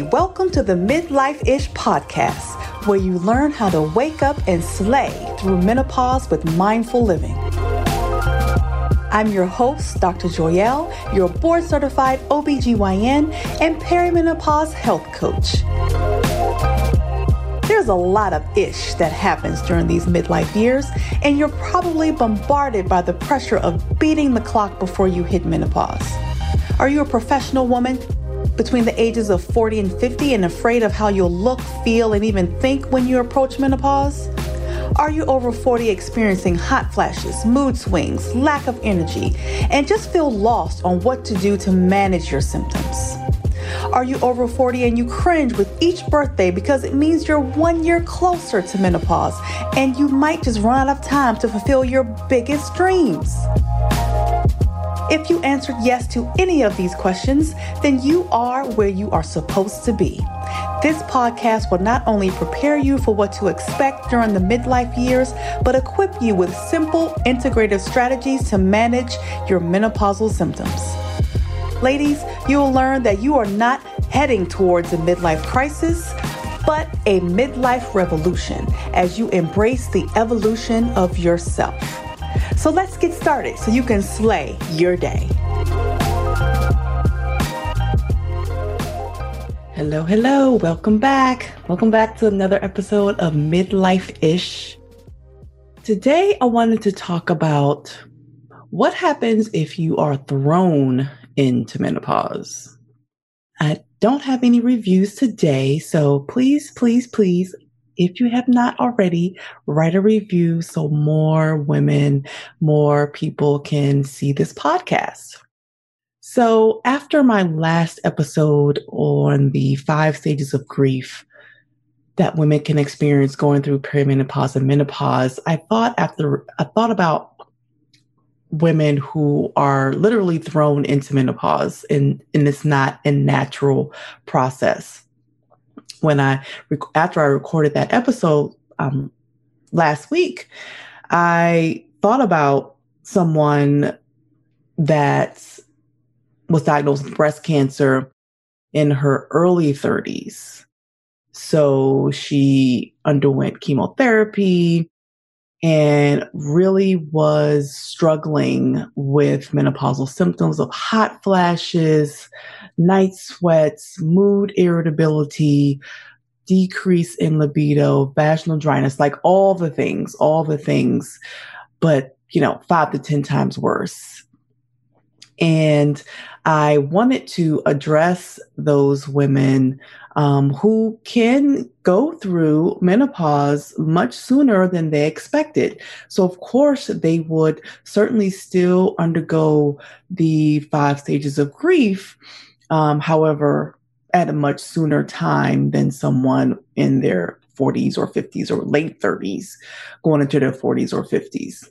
Welcome to the Midlife Ish podcast, where you learn how to wake up and slay through menopause with mindful living. I'm your host, Dr. Joyelle, your board certified OBGYN and perimenopause health coach. There's a lot of ish that happens during these midlife years, and you're probably bombarded by the pressure of beating the clock before you hit menopause. Are you a professional woman? Between the ages of 40 and 50 and afraid of how you'll look, feel, and even think when you approach menopause? Are you over 40 experiencing hot flashes, mood swings, lack of energy, and just feel lost on what to do to manage your symptoms? Are you over 40 and you cringe with each birthday because it means you're one year closer to menopause and you might just run out of time to fulfill your biggest dreams? If you answered yes to any of these questions, then you are where you are supposed to be. This podcast will not only prepare you for what to expect during the midlife years, but equip you with simple, integrative strategies to manage your menopausal symptoms. Ladies, you will learn that you are not heading towards a midlife crisis, but a midlife revolution as you embrace the evolution of yourself. So let's get started so you can slay your day. Hello, hello. Welcome back. Welcome back to another episode of Midlife Ish. Today, I wanted to talk about what happens if you are thrown into menopause. I don't have any reviews today, so please, please, please if you have not already, write a review so more women, more people can see this podcast. So after my last episode on the five stages of grief that women can experience going through perimenopause and menopause, I thought after, I thought about women who are literally thrown into menopause and, and it's not a natural process when I after I recorded that episode um, last week, I thought about someone that was diagnosed with breast cancer in her early 30s. So she underwent chemotherapy and really was struggling with menopausal symptoms of hot flashes, night sweats, mood irritability, decrease in libido, vaginal dryness, like all the things, all the things, but you know, five to 10 times worse. And I wanted to address those women um, who can go through menopause much sooner than they expected. So, of course, they would certainly still undergo the five stages of grief. Um, however, at a much sooner time than someone in their 40s or 50s or late 30s going into their 40s or 50s.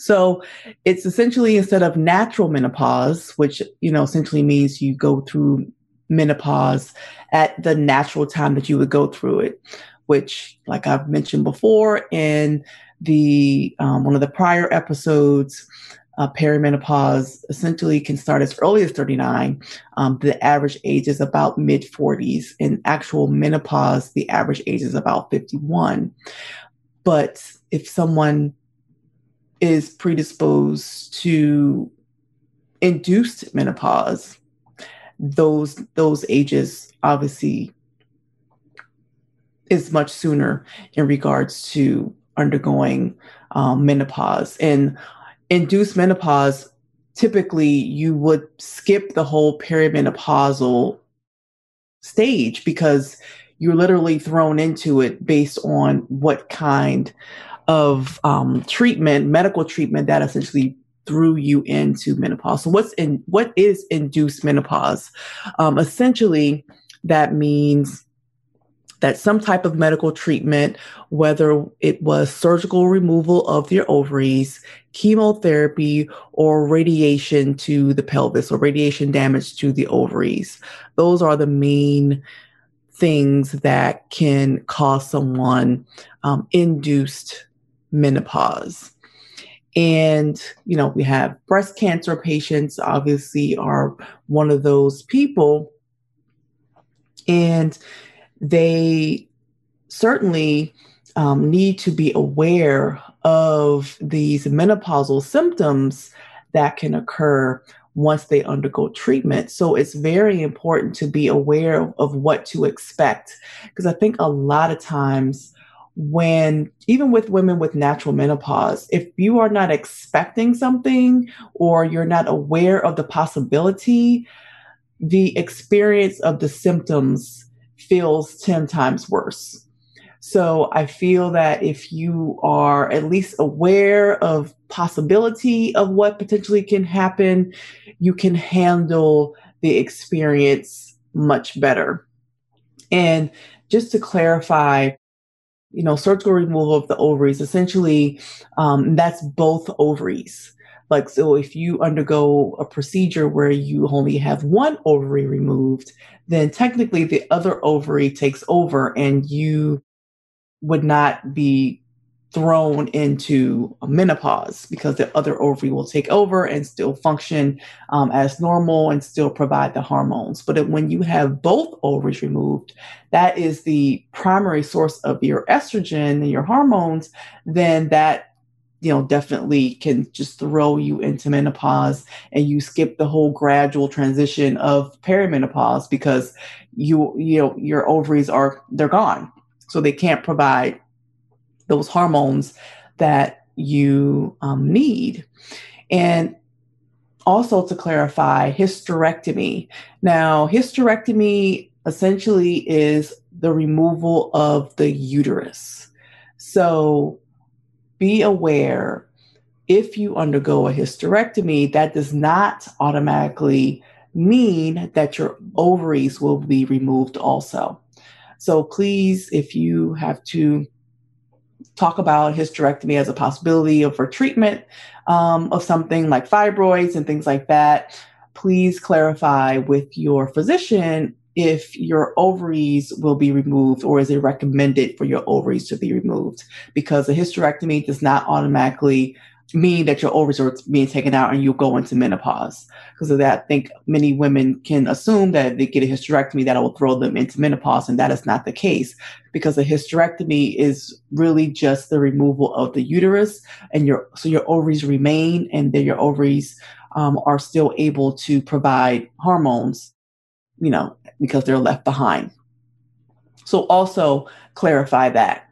So it's essentially instead of natural menopause, which, you know, essentially means you go through menopause at the natural time that you would go through it, which, like I've mentioned before in the um, one of the prior episodes, uh, perimenopause essentially can start as early as 39. Um, the average age is about mid 40s. In actual menopause, the average age is about 51. But if someone is predisposed to induced menopause, those those ages obviously is much sooner in regards to undergoing um, menopause. And induced menopause typically you would skip the whole perimenopausal stage because you're literally thrown into it based on what kind of um, treatment, medical treatment that essentially threw you into menopause. So what's in what is induced menopause? Um, essentially, that means that some type of medical treatment, whether it was surgical removal of your ovaries, chemotherapy, or radiation to the pelvis or radiation damage to the ovaries, those are the main things that can cause someone um, induced menopause. And, you know, we have breast cancer patients, obviously, are one of those people. And they certainly um, need to be aware of these menopausal symptoms that can occur once they undergo treatment. So it's very important to be aware of, of what to expect. Because I think a lot of times, when even with women with natural menopause, if you are not expecting something or you're not aware of the possibility, the experience of the symptoms feels 10 times worse. So I feel that if you are at least aware of possibility of what potentially can happen, you can handle the experience much better. And just to clarify, you know, surgical removal of the ovaries, essentially, um, that's both ovaries. Like, so if you undergo a procedure where you only have one ovary removed, then technically the other ovary takes over and you would not be thrown into menopause because the other ovary will take over and still function um, as normal and still provide the hormones. But when you have both ovaries removed, that is the primary source of your estrogen and your hormones, then that you know definitely can just throw you into menopause and you skip the whole gradual transition of perimenopause because you you know your ovaries are they're gone so they can't provide those hormones that you um, need. And also to clarify, hysterectomy. Now, hysterectomy essentially is the removal of the uterus. So be aware if you undergo a hysterectomy, that does not automatically mean that your ovaries will be removed also. So please, if you have to talk about hysterectomy as a possibility of for treatment um, of something like fibroids and things like that, please clarify with your physician if your ovaries will be removed or is it recommended for your ovaries to be removed because a hysterectomy does not automatically mean that your ovaries are being taken out and you go into menopause. Because of that, I think many women can assume that if they get a hysterectomy, that will throw them into menopause, and that is not the case. Because a hysterectomy is really just the removal of the uterus, and your so your ovaries remain, and then your ovaries um, are still able to provide hormones, you know, because they're left behind. So also clarify that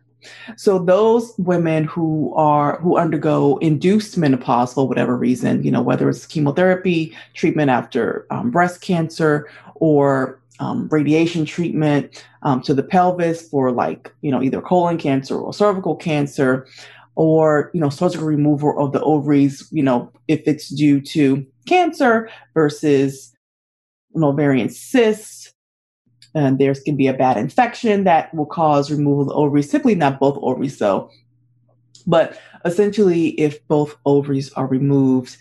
so those women who are who undergo induced menopause for whatever reason, you know, whether it's chemotherapy, treatment after um, breast cancer, or um, radiation treatment um, to the pelvis for like you know either colon cancer or cervical cancer, or you know surgical removal of the ovaries, you know, if it's due to cancer versus an ovarian cyst and there can be a bad infection that will cause removal of the ovaries, typically not both ovaries though. But essentially, if both ovaries are removed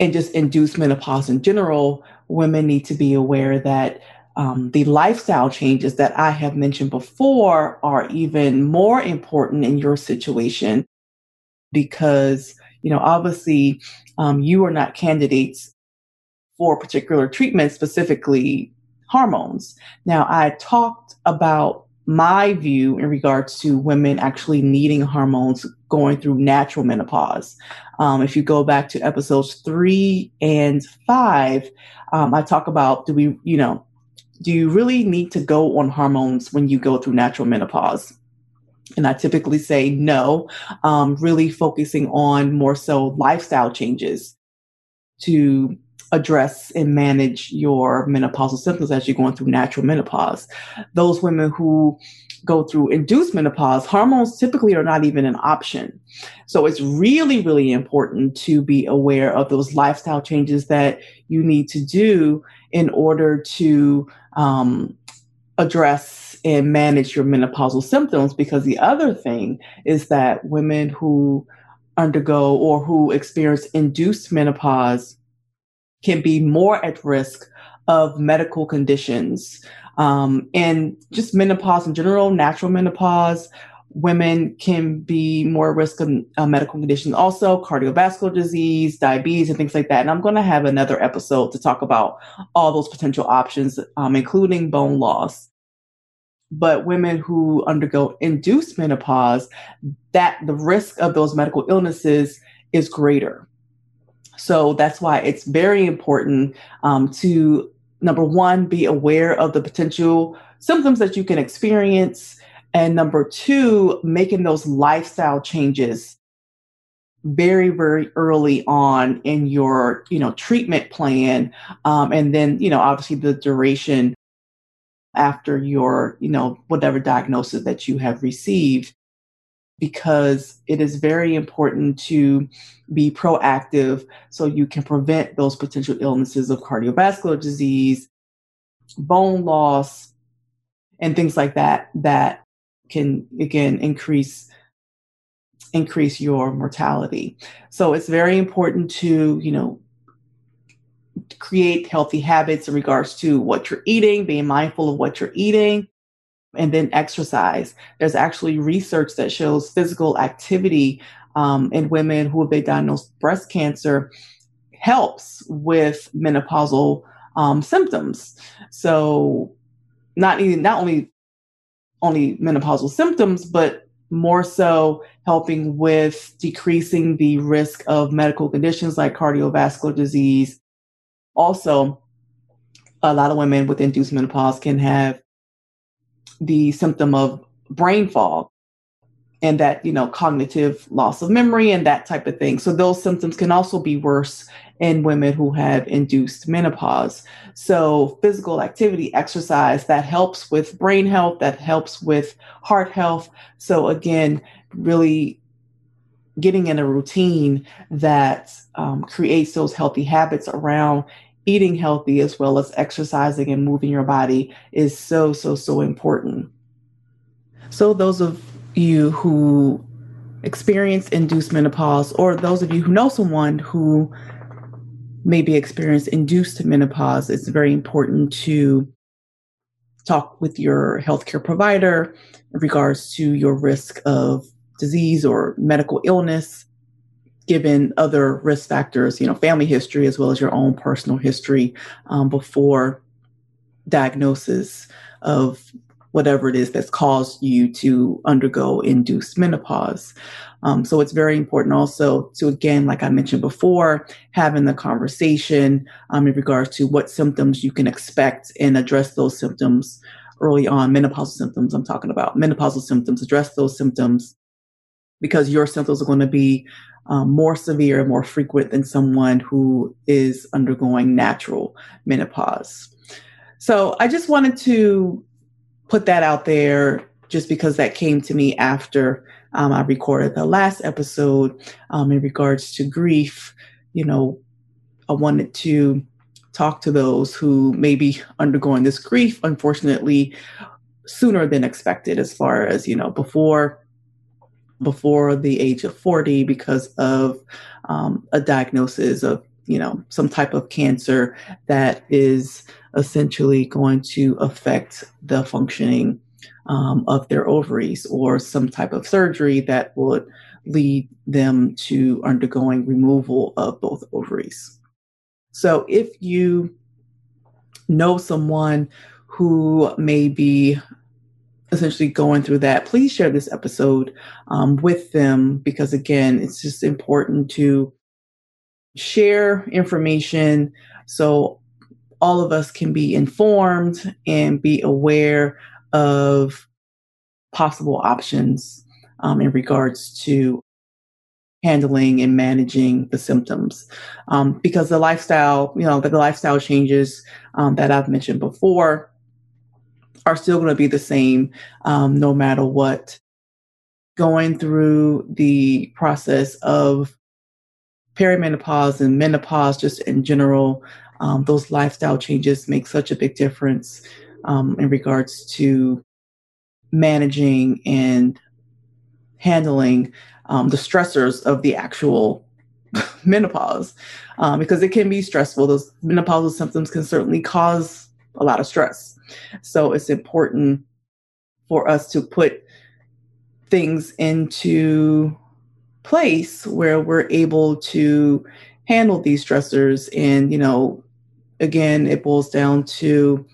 and just induced menopause in general, women need to be aware that um, the lifestyle changes that I have mentioned before are even more important in your situation because, you know, obviously um, you are not candidates for particular treatment, specifically hormones. Now, I talked about my view in regards to women actually needing hormones going through natural menopause. Um, if you go back to episodes three and five, um, I talk about do we, you know, do you really need to go on hormones when you go through natural menopause? And I typically say no, um, really focusing on more so lifestyle changes to address and manage your menopausal symptoms as you're going through natural menopause. Those women who go through induced menopause, hormones typically are not even an option. So it's really, really important to be aware of those lifestyle changes that you need to do in order to um, address and manage your menopausal symptoms. Because the other thing is that women who undergo or who experience induced menopause can be more at risk of medical conditions um, and just menopause in general, natural menopause women can be more at risk of uh, medical conditions, also cardiovascular disease, diabetes, and things like that. And I'm going to have another episode to talk about all those potential options, um, including bone loss. But women who undergo induced menopause, that the risk of those medical illnesses is greater. So that's why it's very important um, to number one, be aware of the potential symptoms that you can experience and number two, making those lifestyle changes very, very early on in your, you know, treatment plan. Um, and then, you know, obviously the duration after your, you know, whatever diagnosis that you have received, because it is very important to be proactive so you can prevent those potential illnesses of cardiovascular disease, bone loss, and things like that, that can again increase increase your mortality. So it's very important to, you know, create healthy habits in regards to what you're eating, being mindful of what you're eating, and then exercise. There's actually research that shows physical activity um, in women who have been diagnosed breast cancer helps with menopausal um, symptoms. So not even, not only only menopausal symptoms, but more so helping with decreasing the risk of medical conditions like cardiovascular disease. Also, a lot of women with induced menopause can have the symptom of brain fog and that, you know, cognitive loss of memory and that type of thing. So those symptoms can also be worse in women who have induced menopause. So physical activity, exercise, that helps with brain health, that helps with heart health. So again, really getting in a routine that um, creates those healthy habits around eating healthy as well as exercising and moving your body is so, so, so important. So those of you who experience induced menopause, or those of you who know someone who maybe experienced induced menopause, it's very important to talk with your healthcare provider in regards to your risk of disease or medical illness, given other risk factors, you know, family history as well as your own personal history um, before diagnosis of whatever it is that's caused you to undergo induced menopause. Um, so it's very important also to, again, like I mentioned before, having the conversation um, in regards to what symptoms you can expect and address those symptoms early on. Menopausal symptoms, I'm talking about menopausal symptoms, address those symptoms because your symptoms are going to be um, more severe and more frequent than someone who is undergoing natural menopause. So I just wanted to put that out there just because that came to me after um, I recorded the last episode um, in regards to grief. You know, I wanted to talk to those who may be undergoing this grief, unfortunately, sooner than expected, as far as, you know, before before the age of 40 because of um, a diagnosis of you know some type of cancer that is essentially going to affect the functioning um, of their ovaries or some type of surgery that would lead them to undergoing removal of both ovaries. So if you know someone who may be essentially going through that, please share this episode um, with them because, again, it's just important to share information so all of us can be informed and be aware of possible options um, in regards to handling and managing the symptoms. Um, because the lifestyle you know the, the lifestyle changes um, that i've mentioned before are still going to be the same um, no matter what going through the process of perimenopause and menopause just in general um, those lifestyle changes make such a big difference um, in regards to managing and handling um, the stressors of the actual menopause um, because it can be stressful. Those menopausal symptoms can certainly cause a lot of stress. So it's important for us to put things into place where we're able to handle these stressors and you know again it boils down to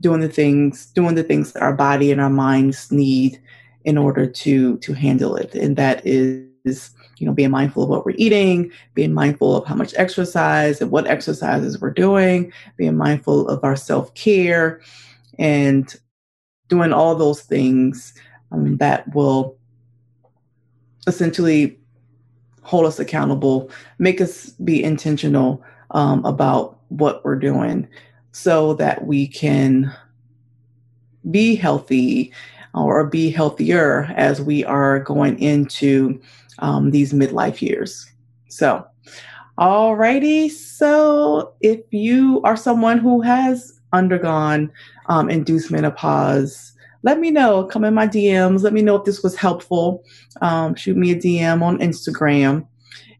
doing the things doing the things that our body and our minds need in order to to handle it and that is you know being mindful of what we're eating being mindful of how much exercise and what exercises we're doing being mindful of our self-care and doing all those things um, that will essentially hold us accountable make us be intentional um, about what we're doing so that we can be healthy or be healthier as we are going into um, these midlife years. So, alrighty. So, if you are someone who has undergone um, induced menopause, let me know. Come in my DMs. Let me know if this was helpful. Um, shoot me a DM on Instagram.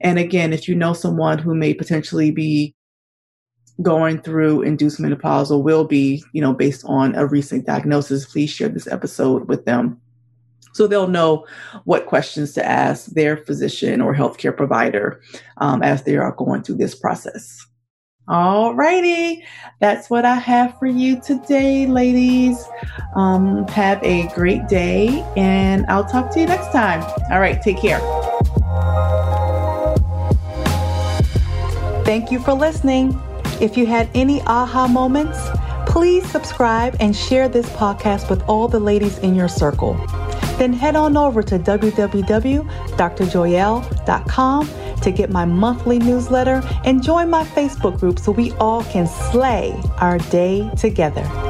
And again, if you know someone who may potentially be going through induced menopause or will be, you know, based on a recent diagnosis, please share this episode with them so they'll know what questions to ask their physician or healthcare provider um, as they are going through this process. All righty, that's what I have for you today, ladies. Um, have a great day, and I'll talk to you next time. All right, take care. Thank you for listening. If you had any aha moments, please subscribe and share this podcast with all the ladies in your circle. Then head on over to www.drjoyelle.com to get my monthly newsletter and join my Facebook group so we all can slay our day together.